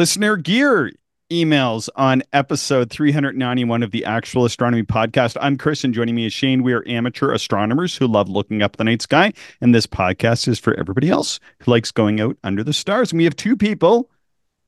listener gear emails on episode 391 of the actual astronomy podcast. I'm Chris and joining me is Shane. We are amateur astronomers who love looking up the night sky. And this podcast is for everybody else who likes going out under the stars. And we have two people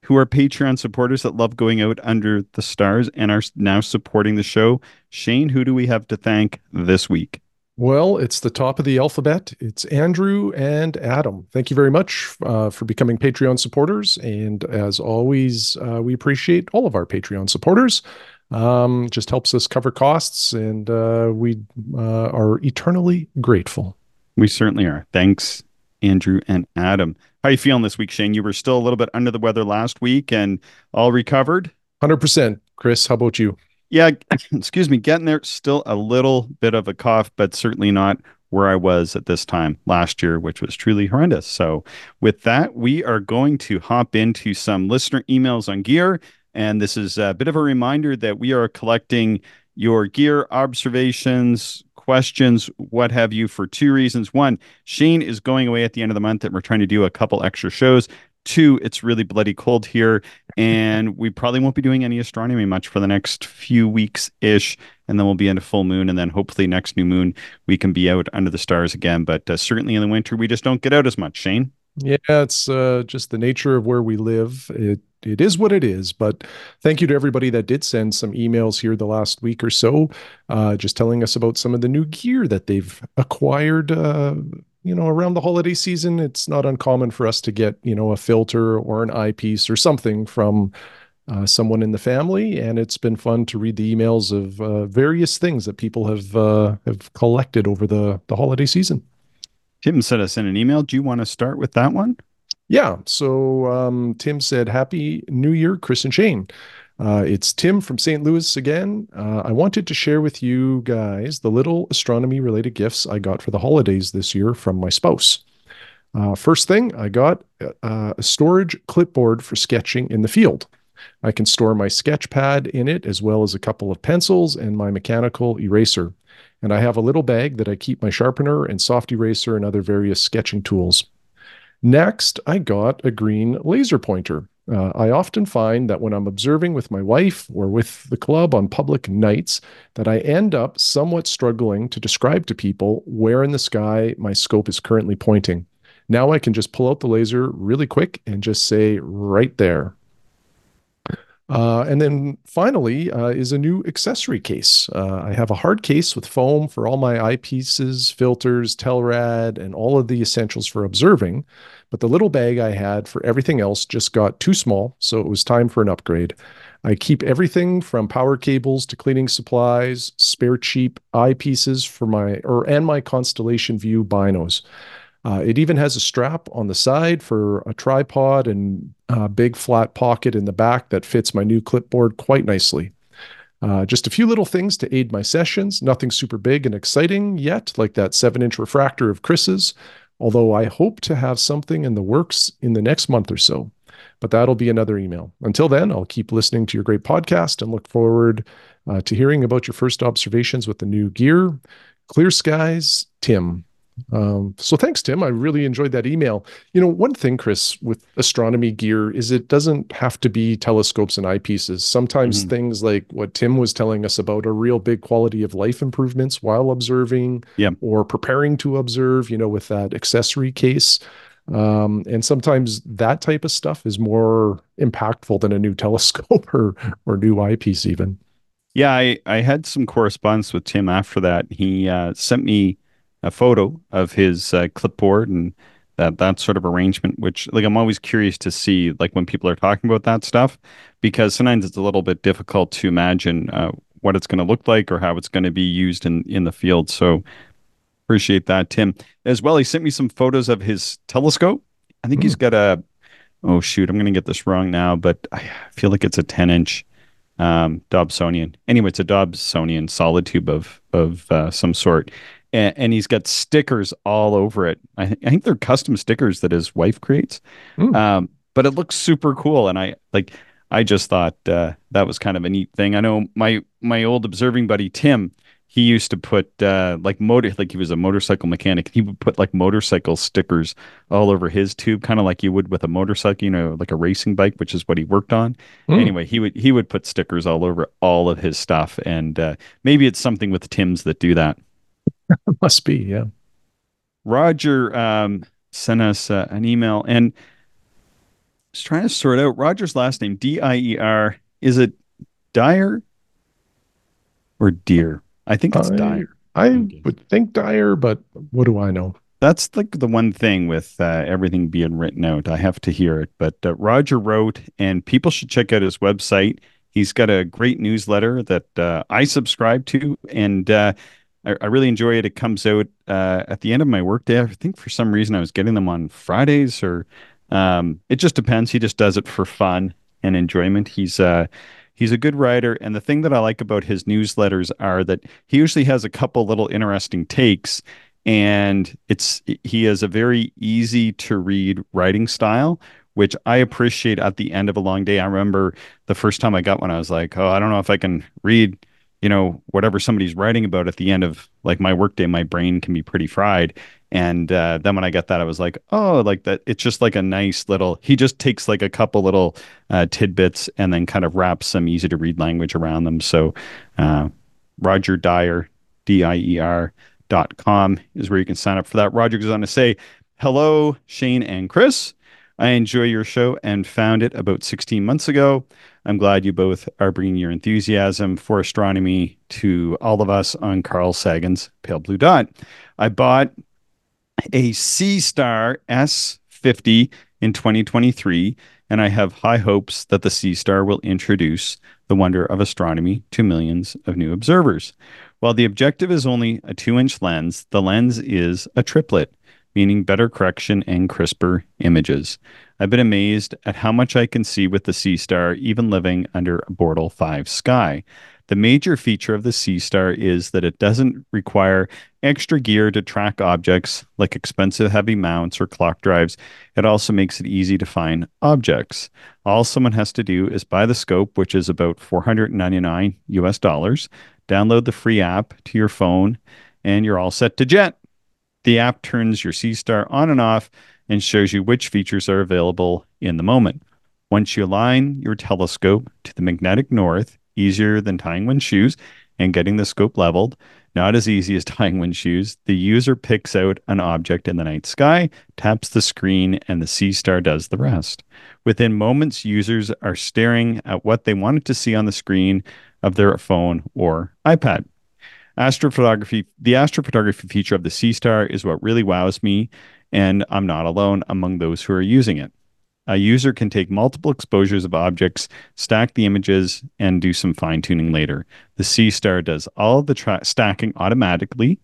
who are Patreon supporters that love going out under the stars and are now supporting the show. Shane, who do we have to thank this week? Well, it's the top of the alphabet. It's Andrew and Adam. Thank you very much uh, for becoming Patreon supporters. And as always, uh, we appreciate all of our Patreon supporters. Um, just helps us cover costs, and uh, we uh, are eternally grateful. We certainly are. Thanks, Andrew and Adam. How are you feeling this week, Shane? You were still a little bit under the weather last week and all recovered? 100%. Chris, how about you? Yeah, excuse me, getting there. Still a little bit of a cough, but certainly not where I was at this time last year, which was truly horrendous. So, with that, we are going to hop into some listener emails on gear. And this is a bit of a reminder that we are collecting your gear observations, questions, what have you, for two reasons. One, Shane is going away at the end of the month, and we're trying to do a couple extra shows. Two, it's really bloody cold here, and we probably won't be doing any astronomy much for the next few weeks ish. And then we'll be into full moon, and then hopefully next new moon we can be out under the stars again. But uh, certainly in the winter, we just don't get out as much. Shane. Yeah, it's uh, just the nature of where we live. It it is what it is. But thank you to everybody that did send some emails here the last week or so, uh, just telling us about some of the new gear that they've acquired uh, you know, around the holiday season, it's not uncommon for us to get, you know, a filter or an eyepiece or something from uh, someone in the family, and it's been fun to read the emails of uh, various things that people have uh, have collected over the the holiday season. Tim sent us in an email. Do you want to start with that one? Yeah. So um, Tim said, "Happy New Year, Chris and Shane." Uh, it's Tim from St. Louis again. Uh, I wanted to share with you guys the little astronomy related gifts I got for the holidays this year from my spouse. Uh, first thing, I got uh, a storage clipboard for sketching in the field. I can store my sketch pad in it, as well as a couple of pencils and my mechanical eraser. And I have a little bag that I keep my sharpener and soft eraser and other various sketching tools. Next, I got a green laser pointer. Uh, I often find that when I'm observing with my wife or with the club on public nights, that I end up somewhat struggling to describe to people where in the sky my scope is currently pointing. Now I can just pull out the laser really quick and just say right there. Uh, and then finally uh, is a new accessory case. Uh, I have a hard case with foam for all my eyepieces, filters, Telrad, and all of the essentials for observing. But the little bag I had for everything else just got too small, so it was time for an upgrade. I keep everything from power cables to cleaning supplies, spare cheap eyepieces for my or and my Constellation View binos. Uh, it even has a strap on the side for a tripod and a big flat pocket in the back that fits my new clipboard quite nicely. Uh, just a few little things to aid my sessions, nothing super big and exciting yet, like that 7 inch refractor of Chris's, although I hope to have something in the works in the next month or so. But that'll be another email. Until then, I'll keep listening to your great podcast and look forward uh, to hearing about your first observations with the new gear. Clear skies, Tim. Um, so thanks, Tim. I really enjoyed that email. You know, one thing, Chris, with astronomy gear is it doesn't have to be telescopes and eyepieces. Sometimes mm-hmm. things like what Tim was telling us about are real big quality of life improvements while observing yeah. or preparing to observe, you know, with that accessory case. Um, and sometimes that type of stuff is more impactful than a new telescope or or new eyepiece even. Yeah, I, I had some correspondence with Tim after that. He uh, sent me a photo of his uh, clipboard and that that sort of arrangement which like i'm always curious to see like when people are talking about that stuff because sometimes it's a little bit difficult to imagine uh, what it's going to look like or how it's going to be used in in the field so appreciate that tim as well he sent me some photos of his telescope i think mm. he's got a oh shoot i'm going to get this wrong now but i feel like it's a 10 inch um, Dobsonian. Anyway, it's a Dobsonian solid tube of of uh, some sort, and, and, he's got stickers all over it. I, th- I, think they're custom stickers that his wife creates. Mm. Um, but it looks super cool, and I like. I just thought uh, that was kind of a neat thing. I know my my old observing buddy Tim. he used to put uh, like motor, like he was a motorcycle mechanic. He would put like motorcycle stickers all over his tube, kind of like you would with a motorcycle, you know, like a racing bike, which is what he worked on. Mm, Anyway, he would he would put stickers all over all of his stuff, and uh, maybe it's something with Tim's that do that. must be, yeah. Roger um, sent us uh, an email, and I was trying to sort out Roger's last name, D I E R. Is it Dyer or Deer? I think it's I Dyer. I would think Dyer, but what do I know? That's like the one thing with uh, everything being written out. I have to hear it. But uh, Roger wrote, and people should check out his website. He's got a great newsletter that uh, I subscribe to, and uh, I, I really enjoy it. It comes out uh, at the end of my workday. I think for some reason I was getting them on Fridays, or um, it just depends. He just does it for fun and enjoyment. He's uh, he's a good writer, and the thing that I like about his newsletters are that he usually has a couple little interesting takes and it's he has a very easy to read writing style which i appreciate at the end of a long day i remember the first time i got one i was like oh i don't know if i can read you know whatever somebody's writing about at the end of like my workday my brain can be pretty fried and uh, then when i got that i was like oh like that it's just like a nice little he just takes like a couple little uh, tidbits and then kind of wraps some easy to read language around them so uh, roger dier d-i-e-r dot com is where you can sign up for that. Roger goes on to say, Hello, Shane and Chris. I enjoy your show and found it about 16 months ago. I'm glad you both are bringing your enthusiasm for astronomy to all of us on Carl Sagan's Pale Blue Dot. I bought a Seestar S50 in 2023, and I have high hopes that the Seestar will introduce the wonder of astronomy to millions of new observers. While the objective is only a two inch lens, the lens is a triplet, meaning better correction and crisper images. I've been amazed at how much I can see with the Seestar, even living under a Bortle 5 sky. The major feature of the Seestar is that it doesn't require extra gear to track objects like expensive heavy mounts or clock drives. It also makes it easy to find objects. All someone has to do is buy the scope, which is about 499 US dollars, download the free app to your phone, and you're all set to jet. The app turns your Seestar on and off and shows you which features are available in the moment. Once you align your telescope to the magnetic north, easier than tying one's shoes and getting the scope leveled, not as easy as tying one's shoes, the user picks out an object in the night sky, taps the screen, and the Seestar does the rest. Within moments, users are staring at what they wanted to see on the screen of their phone or iPad. Astrophotography, the astrophotography feature of the Seestar is what really wows me, and I'm not alone among those who are using it. A user can take multiple exposures of objects, stack the images, and do some fine tuning later. The Seestar does all the tra- stacking automatically,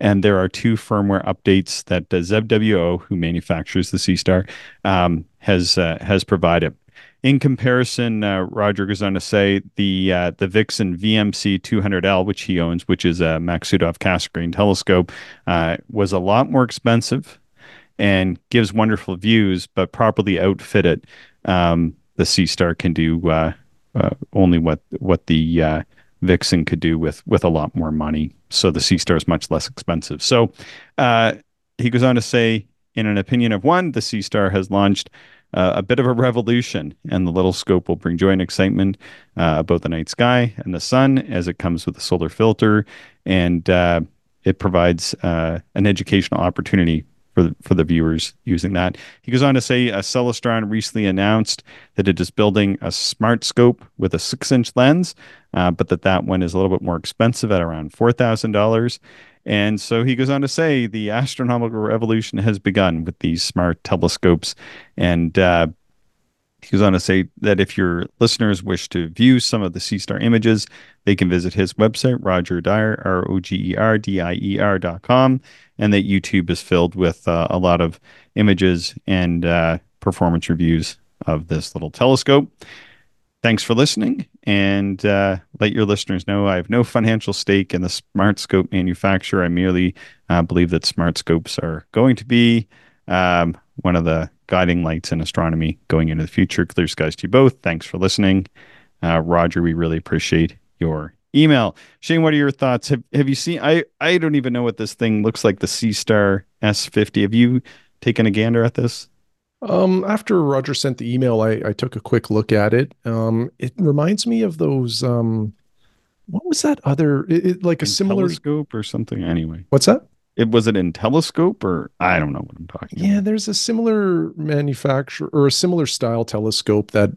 and there are two firmware updates that uh, ZWO, who manufactures the Seestar, um, has uh, has provided. In comparison, uh, Roger goes on to say the uh, the Vixen VMC 200L, which he owns, which is a Maksutov Cassegrain telescope, uh, was a lot more expensive and gives wonderful views, but properly outfitted, um, the Seestar can do uh, uh, only what what the uh, Vixen could do with with a lot more money. So the Seestar is much less expensive. So he goes on to say, in an opinion of one, the Seestar has launched uh, a bit of a revolution, and the little scope will bring joy and excitement uh, about the night sky and the sun as it comes with a solar filter, and uh, it provides uh, an educational opportunity for the, for the viewers using that. He goes on to say, uh, Celestron recently announced that it is building a smart scope with a six-inch lens, uh, but that that one is a little bit more expensive at around four thousand dollars. And so he goes on to say the astronomical revolution has begun with these smart telescopes, and uh, he goes on to say that if your listeners wish to view some of the Seestar images, they can visit his website, Roger Dier, R O G E R D I E R dot com, and that YouTube is filled with uh, a lot of images and uh, performance reviews of this little telescope. Thanks for listening, and uh, let your listeners know I have no financial stake in the smart scope manufacturer. I merely uh, believe that smart scopes are going to be um, one of the guiding lights in astronomy going into the future. Clear skies to you both. Thanks for listening. Uh, Roger, we really appreciate your email. Shane, what are your thoughts? Have Have you seen? I I don't even know what this thing looks like. The Seestar S50. Have you taken a gander at this? Um, after Roger sent the email, I, I took a quick look at it. Um, it reminds me of those. Um, what was that other? It, it- like a similar. telescope or something. Anyway, What's that? it was it in telescope or I don't know what I'm talking Yeah, about. there's a similar manufacturer or a similar style telescope that,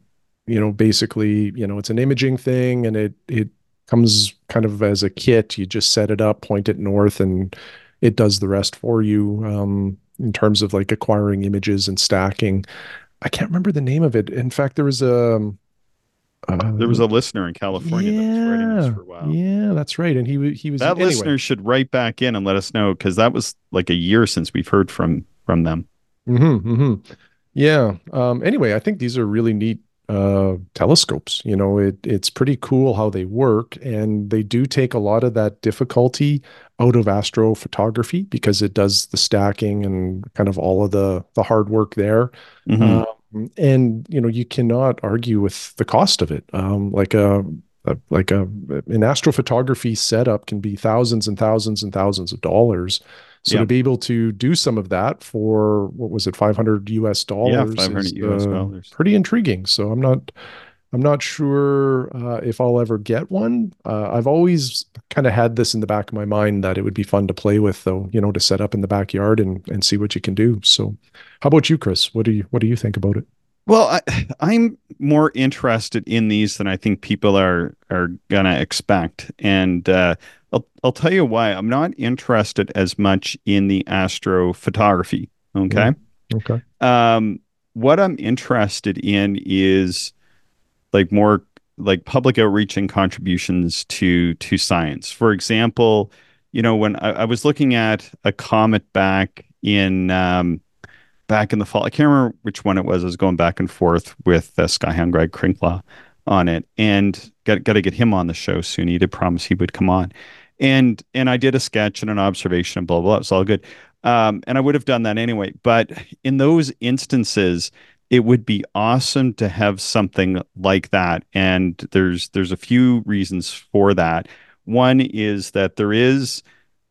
you know, basically, you know, it's an imaging thing and it it comes kind of as a kit. You just set it up, point it north, and it does the rest for you. Um, in terms of like acquiring images and stacking. I can't remember the name of it. In fact, there was a There was uh, a listener in California that was writing this yeah, for a while. yeah, that's right. And he he was That anyway. listener should write back in and let us know because that was like a year since we've heard from from them. hmm hmm Yeah. Um, anyway, I think these are really neat uh, telescopes. You know, it it's pretty cool how they work, and they do take a lot of that difficulty out of astrophotography because it does the stacking and kind of all of the the hard work there. Mhm. Um, and you know, you cannot argue with the cost of it. Um, like a like a an astrophotography setup can be thousands and thousands and thousands of dollars. So Yeah. to be able to do some of that for what was it, 500 US dollars? Yeah, 500 is, US uh, dollars. Pretty intriguing. So I'm not I'm not sure uh, if I'll ever get one. Uh, I've always kind of had this in the back of my mind that it would be fun to play with, though. You know, to set up in the backyard and and see what you can do. So, how about you, Chris? What do you what do you think about it? Well, I, I'm more interested in these than I think people are are gonna expect, and uh, I'll I'll tell you why. I'm not interested as much in the astrophotography. Okay. Okay. Um, what I'm interested in is like more like public outreach and contributions to to science. For example, you know, when I, I was looking at a comet back in um, back in the fall, I can't remember which one it was. I was going back and forth with uh, Skyhound Greg Crinklaw on it, and got got to get him on the show soon. He did promise he would come on, and and I did a sketch and an observation and blah blah. blah. It's all good. Um, and I would have done that anyway. But in those instances, it would be awesome to have something like that. And there's there's a few reasons for that. One is that there is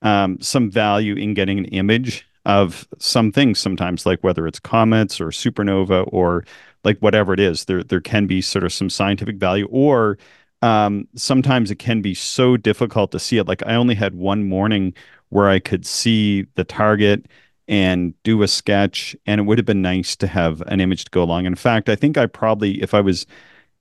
um, some value in getting an image of some things sometimes, like whether it's comets or supernova or like whatever it is. There there can be sort of some scientific value, or um, sometimes it can be so difficult to see it. Like I only had one morning where I could see the target and do a sketch, and it would have been nice to have an image to go along. In fact, I think I probably, if I was,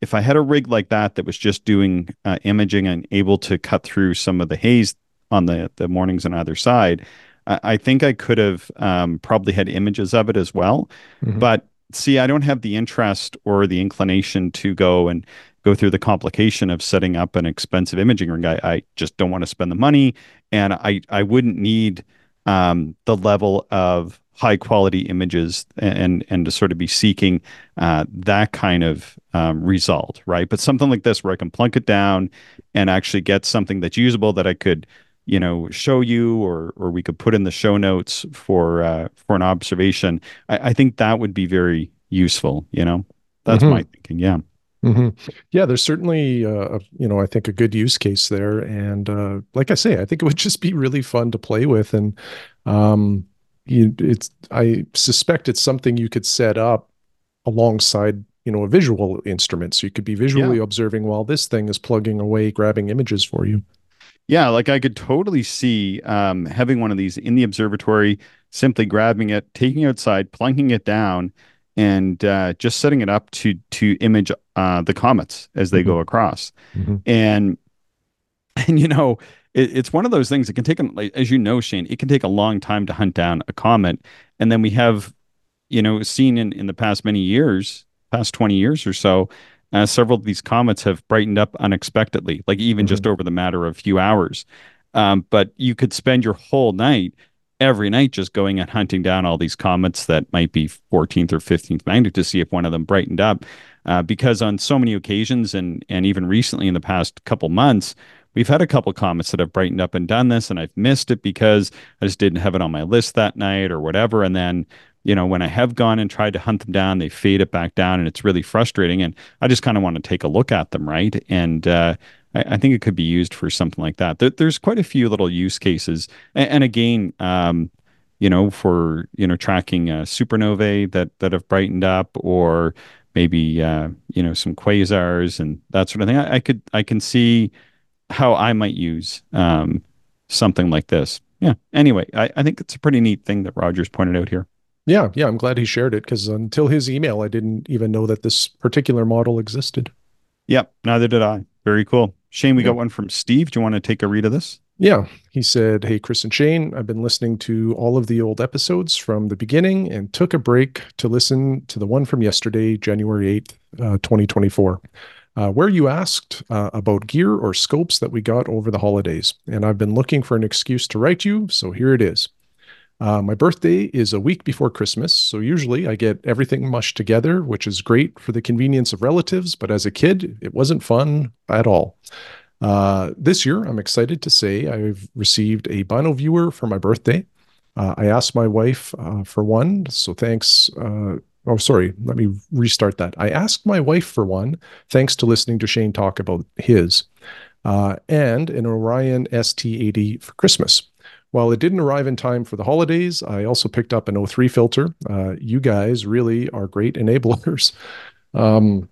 if I had a rig like that that was just doing uh, imaging and able to cut through some of the haze on the the mornings on either side, I, I think I could have um, probably had images of it as well. Mhm. But see, I don't have the interest or the inclination to go and go through the complication of setting up an expensive imaging rig. I, I just don't want to spend the money, and I I wouldn't need um, the level of high quality images and and to sort of be seeking uh, that kind of um, result, right? But something like this where I can plunk it down and actually get something that's usable that I could, you know, show you or or we could put in the show notes for uh, for an observation. I, I think that would be very useful. You know, that's Mhm. my thinking. Yeah. Hmm Yeah, there's certainly, uh, you know, I think a good use case there. And uh, like I say, I think it would just be really fun to play with. And um, you, it's, I suspect it's something you could set up alongside, you know, a visual instrument. So you could be visually observing while this thing is plugging away, grabbing images for you. Yeah, like I could totally see um, having one of these in the observatory, simply grabbing it, taking it outside, plunking it down, and uh, just setting it up to to image uh, the comets as they go across. Mhm. And and you know, it, it's one of those things that can take, like, as you know, Shane, it can take a long time to hunt down a comet. And then we have, you know, seen in in the past many years, past twenty years or so, uh, several of these comets have brightened up unexpectedly, like even just over the matter of a few hours. Um, but you could spend your whole night, every night, just going and hunting down all these comets that might be 14th or 15th magnitude to see if one of them brightened up. Uh, because on so many occasions, and and even recently in the past couple months, we've had a couple comets that have brightened up and done this, and I've missed it because I just didn't have it on my list that night or whatever. And then you know, when I have gone and tried to hunt them down, they fade it back down, and it's really frustrating. And I just kind of want to take a look at them, right? And uh, I, I, think it could be used for something like that. There, there's quite a few little use cases, and, and again, um, you know, for you know tracking uh, supernovae that that have brightened up, or maybe uh, you know some quasars and that sort of thing. I, I could I can see how I might use um, something like this. Yeah. Anyway, I, I think it's a pretty neat thing that Rogers pointed out here. Yeah, yeah, I'm glad he shared it because until his email, I didn't even know that this particular model existed. Yep, neither did I. Very cool. Shane, we got one from Steve. Do you want to take a read of this? Yeah, he said, Hey, Chris and Shane, I've been listening to all of the old episodes from the beginning and took a break to listen to the one from yesterday, January 8th, uh, 2024, uh, where you asked uh, about gear or scopes that we got over the holidays. And I've been looking for an excuse to write you, so here it is. Uh, my birthday is a week before Christmas, so usually I get everything mushed together, which is great for the convenience of relatives, but as a kid, it wasn't fun at all. Uh, this year, I'm excited to say I've received a Bino viewer for my birthday. Uh, I asked my wife uh, for one, so thanks. Uh, oh, sorry, let me restart that. I asked my wife for one, thanks to listening to Shane talk about his, uh, and an Orion ST80 for Christmas. While it didn't arrive in time for the holidays, I also picked up an O3 filter. Uh, you guys really are great enablers. Um,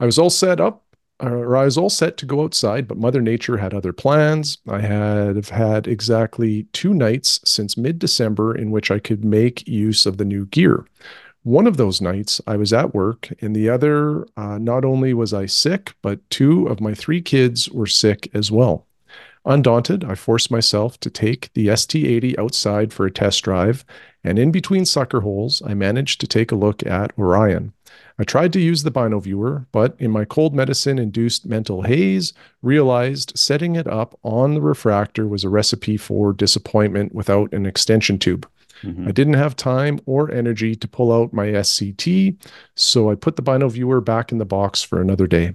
I was all set up or I was all set to go outside, but Mother Nature had other plans. I had had exactly two nights since mid December in which I could make use of the new gear. One of those nights I was at work, and the other, uh, not only was I sick, but two of my three kids were sick as well. Undaunted, I forced myself to take the ST80 outside for a test drive, and in between sucker holes, I managed to take a look at Orion. I tried to use the Bino viewer, but in my cold medicine induced mental haze, realized setting it up on the refractor was a recipe for disappointment without an extension tube. Mm-hmm. I didn't have time or energy to pull out my SCT, so I put the Bino viewer back in the box for another day.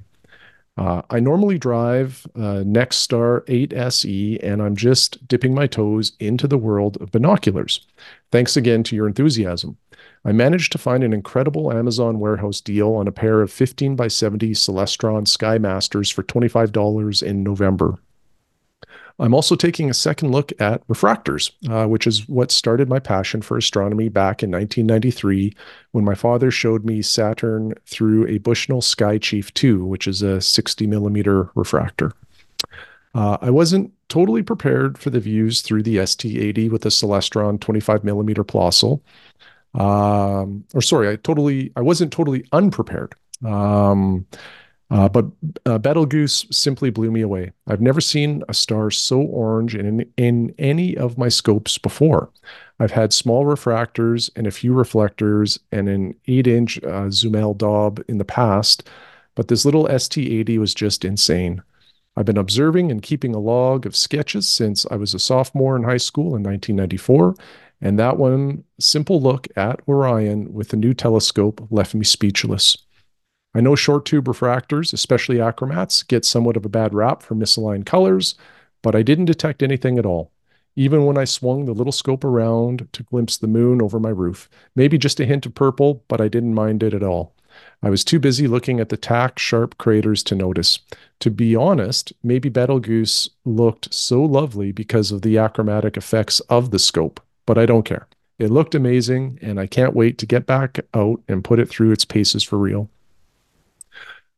Uh, I normally drive uh, Nexstar 8SE, and I'm just dipping my toes into the world of binoculars. Thanks again to your enthusiasm. I managed to find an incredible Amazon warehouse deal on a pair of 15 by 70 Celestron Skymasters for $25 in November. I'm also taking a second look at refractors, uh, which is what started my passion for astronomy back in 1993 when my father showed me Saturn through a Bushnell Sky Chief 2, which is a 60 millimeter refractor. Uh, I wasn't totally prepared for the views through the ST80 with a Celestron 25 millimeter Plössl um, or sorry, I totally, I wasn't totally unprepared. Um, uh, but uh, Betelgeuse simply blew me away. I've never seen a star so orange in, in any of my scopes before. I've had small refractors and a few reflectors and an 8 inch uh, Zhumell Dob in the past, but this little ST80 was just insane. I've been observing and keeping a log of sketches since I was a sophomore in high school in 1994, and that one simple look at Orion with the new telescope left me speechless. I know short tube refractors, especially achromats, get somewhat of a bad rap for misaligned colors, but I didn't detect anything at all. Even when I swung the little scope around to glimpse the moon over my roof, maybe just a hint of purple, but I didn't mind it at all. I was too busy looking at the tack sharp craters to notice. To be honest, maybe Betelgeuse looked so lovely because of the achromatic effects of the scope but I don't care. It looked amazing, and I can't wait to get back out and put it through its paces for real.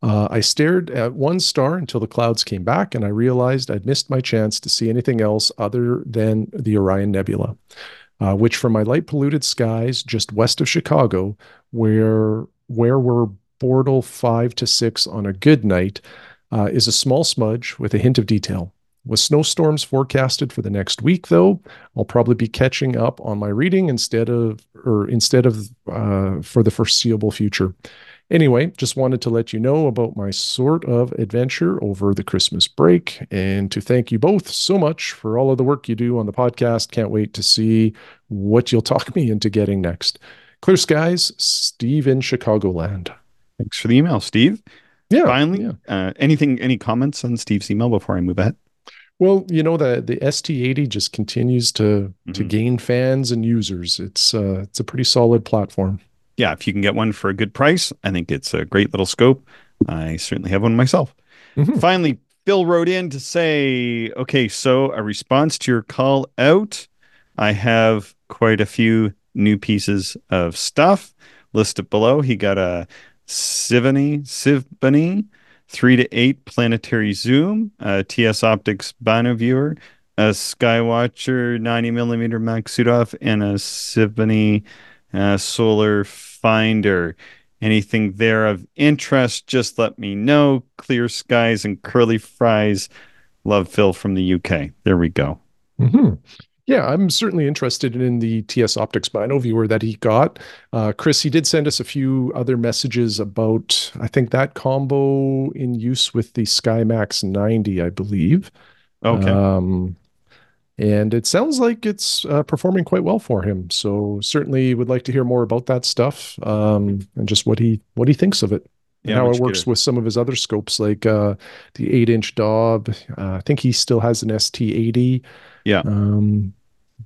Uh, I stared at one star until the clouds came back, and I realized I'd missed my chance to see anything else other than the Orion Nebula, uh, which, from my light polluted skies just west of Chicago, where where we're Bortle five to six on a good night, uh, is a small smudge with a hint of detail. With snowstorms forecasted for the next week, though, I'll probably be catching up on my reading instead of, or instead of, uh, for the foreseeable future. Anyway, just wanted to let you know about my sort of adventure over the Christmas break and to thank you both so much for all of the work you do on the podcast. Can't wait to see what you'll talk me into getting next. Clear skies, Steve in Chicagoland. Thanks for the email, Steve. Yeah. Finally, yeah. Uh, anything, any comments on Steve's email before I move ahead? Well, you know the the ST80 just continues to to Mhm. gain fans and users. It's uh it's a pretty solid platform. Yeah, if you can get one for a good price, I think it's a great little scope. I certainly have one myself. Mhm. Finally, Phil wrote in to say, okay, so a response to your call out. I have quite a few new pieces of stuff listed below. He got a Sivany, SVBONY, three to eight planetary zoom, a TS Optics Bino viewer, a Skywatcher 90 millimeter Maksutov, and a SVBONY uh, solar finder. Anything there of interest, just let me know. Clear skies and curly fries. Love Phil from the UK. There we go. Mhm. Yeah, I'm certainly interested in the TS Optics Bino viewer that he got. Uh, Chris, he did send us a few other messages about, I think, that combo in use with the SkyMax 90, I believe. Okay. Um, and it sounds like it's uh, performing quite well for him. So certainly would like to hear more about that stuff um, and just what he what he thinks of it Yeah, how it works with some of his other scopes, like uh, the eight inch Dob. Uh, I think he still has an ST80. Yeah. Um,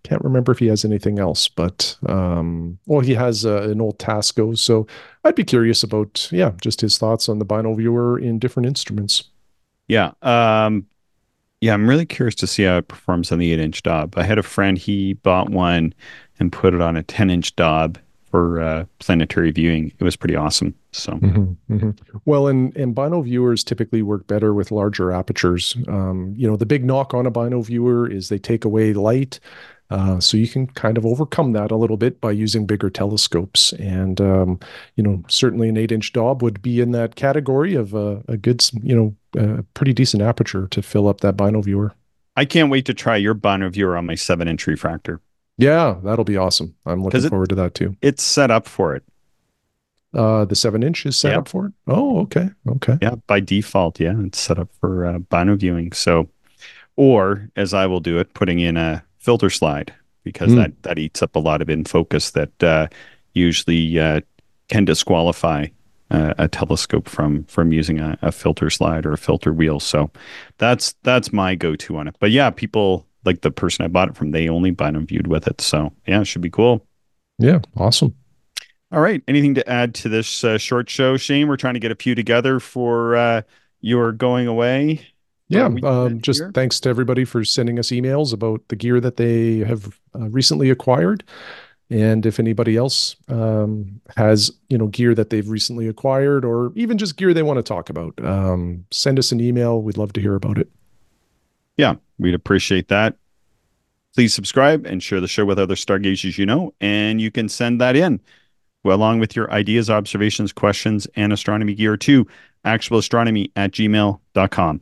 can't remember if he has anything else, but um, well, he has uh, an old Tasco. So I'd be curious about yeah, just his thoughts on the Bino viewer in different instruments. Yeah. Um, yeah, I'm really curious to see how it performs on the eight inch Dob. I had a friend, he bought one and put it on a 10 inch Dob for uh, planetary viewing. It was pretty awesome. So, Mhm, mhm. Well, and and Bino viewers typically work better with larger apertures. Um, you know, the big knock on a Bino viewer is they take away light, uh, so you can kind of overcome that a little bit by using bigger telescopes. And um, you know, certainly an eight-inch Dob would be in that category of a, a good, you know, a pretty decent aperture to fill up that Bino viewer. I can't wait to try your Bino viewer on my seven inch refractor. Yeah, that'll be awesome. I'm looking it- forward to that too. It's set up for it. Uh, the seven inch is set Yeah. up for it. Oh, okay, okay. Yeah, by default, yeah, it's set up for uh, Bino viewing. So, or as I will do it, putting in a filter slide because Hmm. that that eats up a lot of in focus that uh, usually uh, can disqualify uh, a telescope from from using a, a filter slide or a filter wheel. So, that's that's my go to on it. But yeah, people like the person I bought it from, they only Bino viewed with it. So yeah, it should be cool. Yeah, awesome. All right. Anything to add to this uh, short show, Shane? We're trying to get a few together for uh, your going away. Yeah, um, just thanks to everybody for sending us emails about the gear that they have uh, recently acquired. And if anybody else um, has, you know, gear that they've recently acquired, or even just gear they want to talk about, um, send us an email. We'd love to hear about it. yeah, we'd appreciate that. Please subscribe and share the show with other stargazers you know, and you can send that in well, along with your ideas, observations, questions, and astronomy gear to actualastronomy at gmail.com.